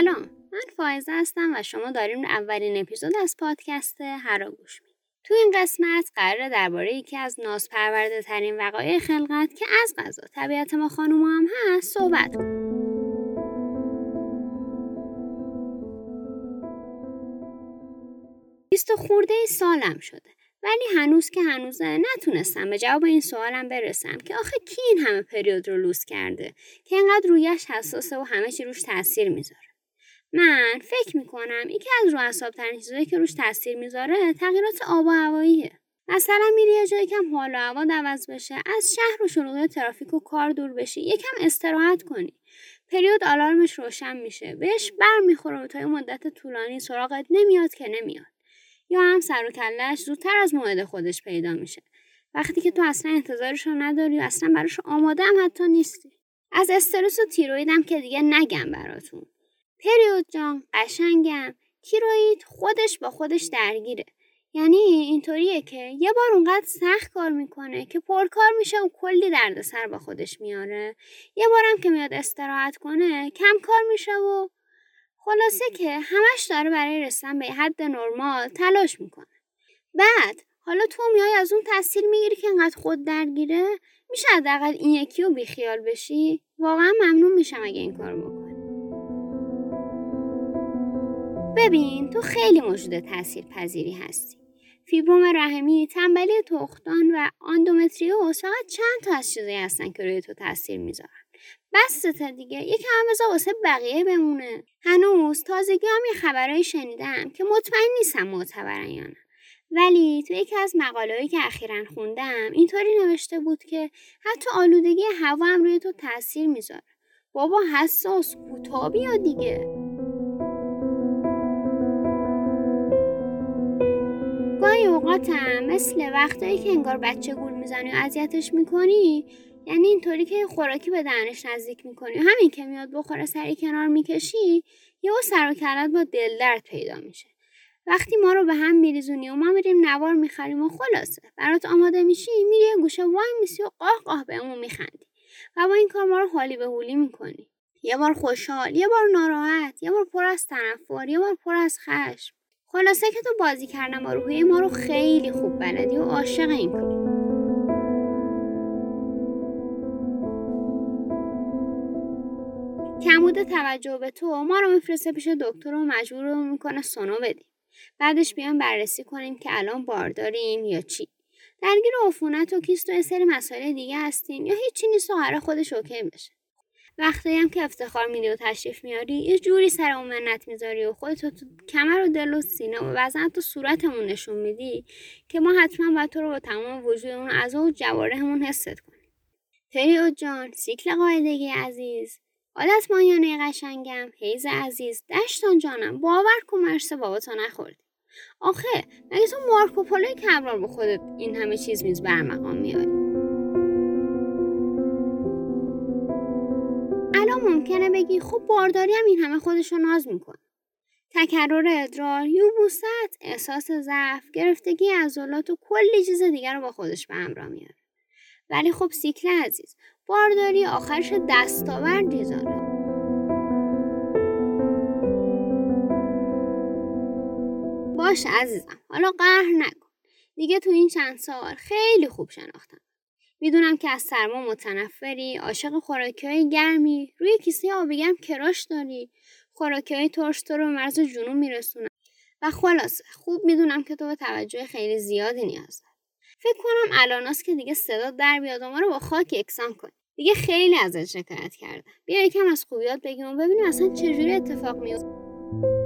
سلام من فائزه هستم و شما داریم اولین اپیزود از پادکست هرا گوش می‌دید تو این قسمت قراره درباره یکی از نازپرورده ترین وقایع خلقت که از غذا طبیعت ما خانوما هم هست صحبت کنیم. بیست خورده ای سالم شده ولی هنوز که هنوزه نتونستم به جواب این سوالم برسم که آخه کی این همه پریود رو لوس کرده که اینقدر رویش حساسه و همه چی روش تاثیر می‌ذاره. من فکر می‌کنم. یکی از رو ترین چیزایی که روش تاثیر می‌ذاره تغییرات آب و هواییه مثلا میری یه جایی کم حال و هوا عوض بشه از شهر و شلوغی ترافیک و کار دور بشی یکم استراحت کنی. پریود آلارمش روشن میشه. بهش بر می‌خوره و تا مدت طولانی سراغت نمیاد که نمیاد. یا هم سر و کلش زودتر از موعد خودش پیدا میشه. وقتی که تو اصلا انتظارش رو نداری و اصلا براش آماده هم حتی نیستی. از استرس و تیرویدم که دیگه نگم براتون. پریود جان قشنگم. تیروید خودش با خودش درگیره. یعنی اینطوریه که یه بار اونقدر سخت کار می‌کنه که پرکار میشه و کلی دردسر با خودش میاره. یه بارم که میاد استراحت کنه کم کار میشه و خلاصه که همش داره برای رسیدن به حد نرمال تلاش می‌کنه. بعد حالا تو میای از اون تاثیر می‌گیری که انقدر خود درگیره میشه حداقل این یکی رو بیخیال بشی؟ واقعا ممنون میشم اگه این کار بکنی. ببین تو خیلی موجود تاثیر پذیری هستی. فیبروم رحمی، تنبلی تختان و آندومتریوس فقط چند تا از چیزایی هستن که روی تو تاثیر می‌ذارن. بسته دیگه. یکم هم بذار واسه بقیه بمونه. هنوز تازگی هم یه خبرهایی شنیدم که مطمئن نیستم معتبرن یا نه. ولی تو یکی از مقالهایی که اخیرا خوندم اینطوری نوشته بود که حتی آلودگی هوا هم روی تو تاثیر می‌ذاره. بابا حساس کوتاه بیا دیگه؟ اوقاتم مثل وقتایی که انگار بچه گول می‌زنی و اذیتش می‌کنی یعنی اینطوری که خوراکی به دهنش نزدیک می‌کنی. همین که میاد بخوره سری کنار می‌کشی یهو سر و کلت با دل درد پیدا میشه. وقتی ما رو به هم میریزونی و ما میریم نوار می‌خریم و خلاصه برات آماده میشی میری یه گوشه وای میسی و قاه قاه بهمون میخندی. و با این کار ما رو حالی به حولی می‌کنی. یه بار خوشحال یه بار ناراحت یه بار پر از تنفر یه بار پر از خشم. خلاصه که تو بازی کردن با روحیه ما رو خیلی خوب بلدی و عاشق این کاری کمود توجه به تو ما رو میفرسته پیش دکتر و مجبور رو می‌کنه سونو بدیم. بعدش بیان بررسی کنیم که الان بارداریم یا چی. درگیر عفونت و کیست و سری مسائل دیگه هستیم یا هیچی نیست و قرار خودش اوکی بشه. وقتی هم که افتخار میدی و تشریف میاری یه جوری سر اون منت می‌ذاری و خودتو تو کمر و دل و سینه و وزن تو صورتمون نشون میدی که ما حتما باید تو رو با تمام وجودمون از و جوارحمون حست کنیم. پریود جان سیکل قاعدگی عزیز. عادت مایانه قشنگم. حیز عزیز. دشتان جانم باور کن مرس بابا تا نخوردی. آخه مگه تو مارکوپولوی کبرار به خودت این همه چیز میز برمقام میاری ممکنه بگی خب بارداری هم این همه خودشو ناز می‌کنه. تکرر ادرار یوبوست احساس ضعف گرفتگی عضلات و کلی چیز دیگر رو با خودش به همراه میاره. ولی خب سیکل عزیز بارداری آخرش دستاوردی داره باش عزیزم حالا قهر نکن. دیگه تو این چند سال خیلی خوب شناختم. می‌دونم که از سرما متنفری عاشق خوراکی های گرمی. روی کیسه آبی گرم کراش داری. خوراکی های ترش تو رو مرز جنون میرسونن و خلاصه خوب می‌دونم که تو به توجه خیلی زیادی نیاز داری. فکر کنم الاناست که دیگه صدا در بیاد و ما رو با خاک یکسان کنی. دیگه خیلی ازت شکایت کردم. بیا یکم از خوبیات بگیم و ببینیم اصلا چجوری اتفاق میفته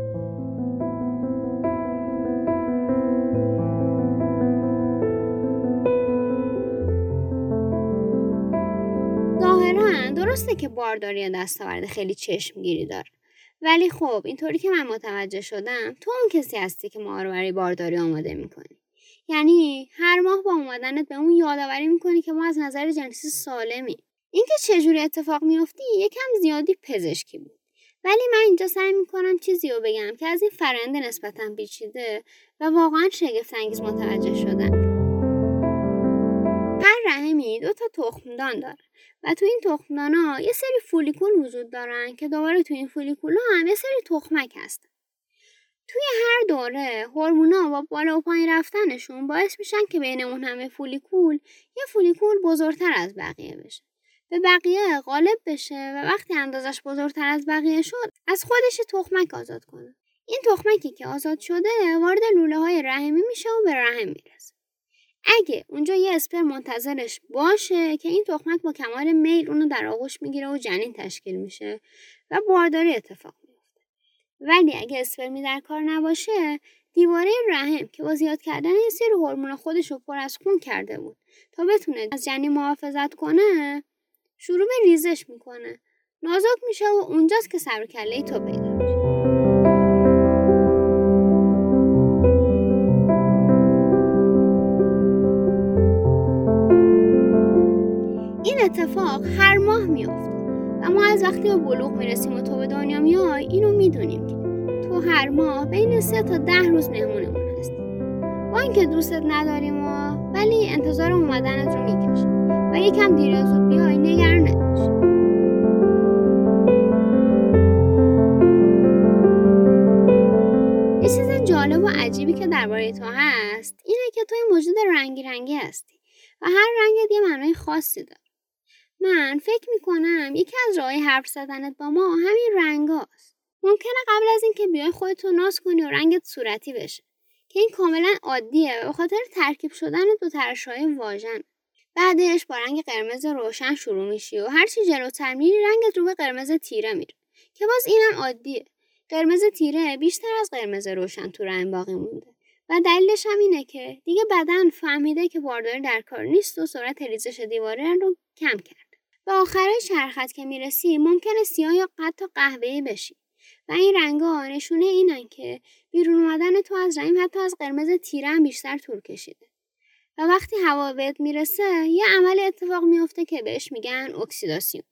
درسته که بارداری دستاورد خیلی چشمگیری داره. ولی خب اینطوری که من متوجه شدم تو اون کسی هستی که ما رو برای بارداری آماده می‌کنی. یعنی هر ماه با اومدنت به اون یادآوری می‌کنی که ما از نظر جنسی سالمی اینکه چجوری اتفاق میافتی یکم زیادی پزشکی بود. ولی من اینجا سعی می‌کنم چیزی رو بگم که از این فرنده نسبتا پیچیده و واقعا شگفت انگیز متوجه شدم. هر رحمی دو تا تخمدان داره. و تو این تخمدانا یه سری فولیکول وجود دارن که دوباره تو این فولیکول هم یه سری تخمک هستن. توی هر دوره هورمونا با بالا و پایین رفتنشون باعث میشن که بین اون همه فولیکول یه فولیکول بزرگتر از بقیه بشه. به بقیه غالب بشه و وقتی اندازش بزرگتر از بقیه شد از خودش تخمک آزاد کنه. این تخمکی که آزاد شده وارد لوله های رحمی میشه و به رحم می‌رسه. اگه اونجا یه اسپر منتظرش باشه که این تخمک با کمال میل اونو در آغوش می‌گیره و جنین تشکیل میشه و بارداری اتفاق میفته ولی اگه اسپرمی در کار نباشه دیواره رحم که با زیاد کردن یه سری هورمون خودش رو پر از خون کرده بود تا بتونه از جنین محافظت کنه شروع به ریزش می‌کنه. نازک میشه و اونجاست که سر و کله تو پیدا میشه. این اتفاق هر ماه میافته. و ما از وقتی به بلوغ می‌رسیم و تو به دنیا میای اینو می‌دونیم که تو هر ماه بین سه تا ده روز مهمونمون هستی. با اینکه دوستت نداریم و ولی انتظار اومدنت رو می‌کشیم و یکم دیر از زود بیای نگران یه چیز جالب و عجیبی که درباره تو هست اینه که تو موجود رنگی رنگی هستی و هر رنگت یه معنای خاصی داره. من فکر می‌کنم یکی از راهی حرف زدنت با ما همین رنگاست ممکنه قبل از اینکه بیای خودتو ناز کنی و رنگت صورتی بشه که این کاملا عادیه به خاطر ترکیب شدن دو ترشای واژن. بعدش با رنگ قرمز روشن شروع میشی و هرچی جلوتر میری رنگت رو به قرمز تیره میره که باز اینم عادیه. قرمز تیره بیشتر از قرمز روشن تو رنگ باقی مونده. و دلیلش هم اینه که دیگه بدن فهمیده که بارداری در کار نیست و سرعت ریزش دیواره رو کم کرده به آخرای چرخت که می‌رسی ممکنه سیاه یا حتی قهوه‌ای بشی. و این رنگا نشونه اینن که بیرون اومدن تو از رحم حتی از قرمز تیره هم بیشتر طول کشیده. و وقتی هوا بهت می‌رسه یه عمل اتفاق میفته که بهش میگن اکسیداسیون.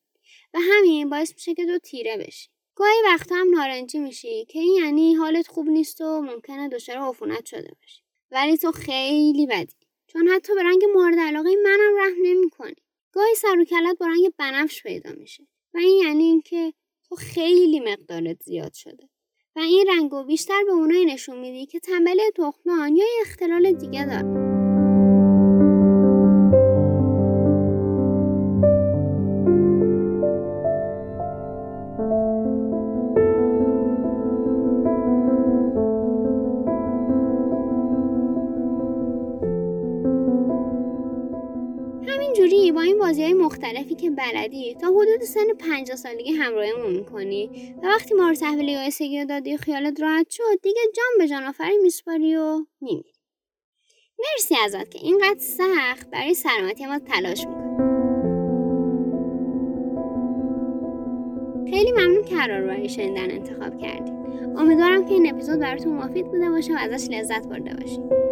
و همین باعث میشه که تو تیره بشی. گاهی وقتا هم نارنجی میشی که این یعنی حالت خوب نیست و ممکنه دچار عفونت شده باشی. ولی تو خیلی بدی. چون حتی به رنگ مورد علاقه منم رحم نمی‌کنی. گاهی سر و کلت با رنگ بنفش پیدا میشه و این یعنی اینکه تو خیلی مقدارت زیاد شده و این رنگو بیشتر به اونایی نشون میدی که تنبله تخمان یا اختلال دیگه داره بازی های مختلفی که بلدی. تا حدود سن 50 سالگی همراهیمون می‌کنی. و وقتی ما رو تحویل یایسگی و دادی خیالت راحت شد دیگه جان به جان آفرین میسپاری و میمیری مرسی ازت که اینقدر سخت برای سلامتی ما تلاش می‌کنی. خیلی ممنون که قرار برای شنیدن انتخاب کردی. امیدوارم که این اپیزود براتون مفید بوده باشه و ازش لذت برده باشید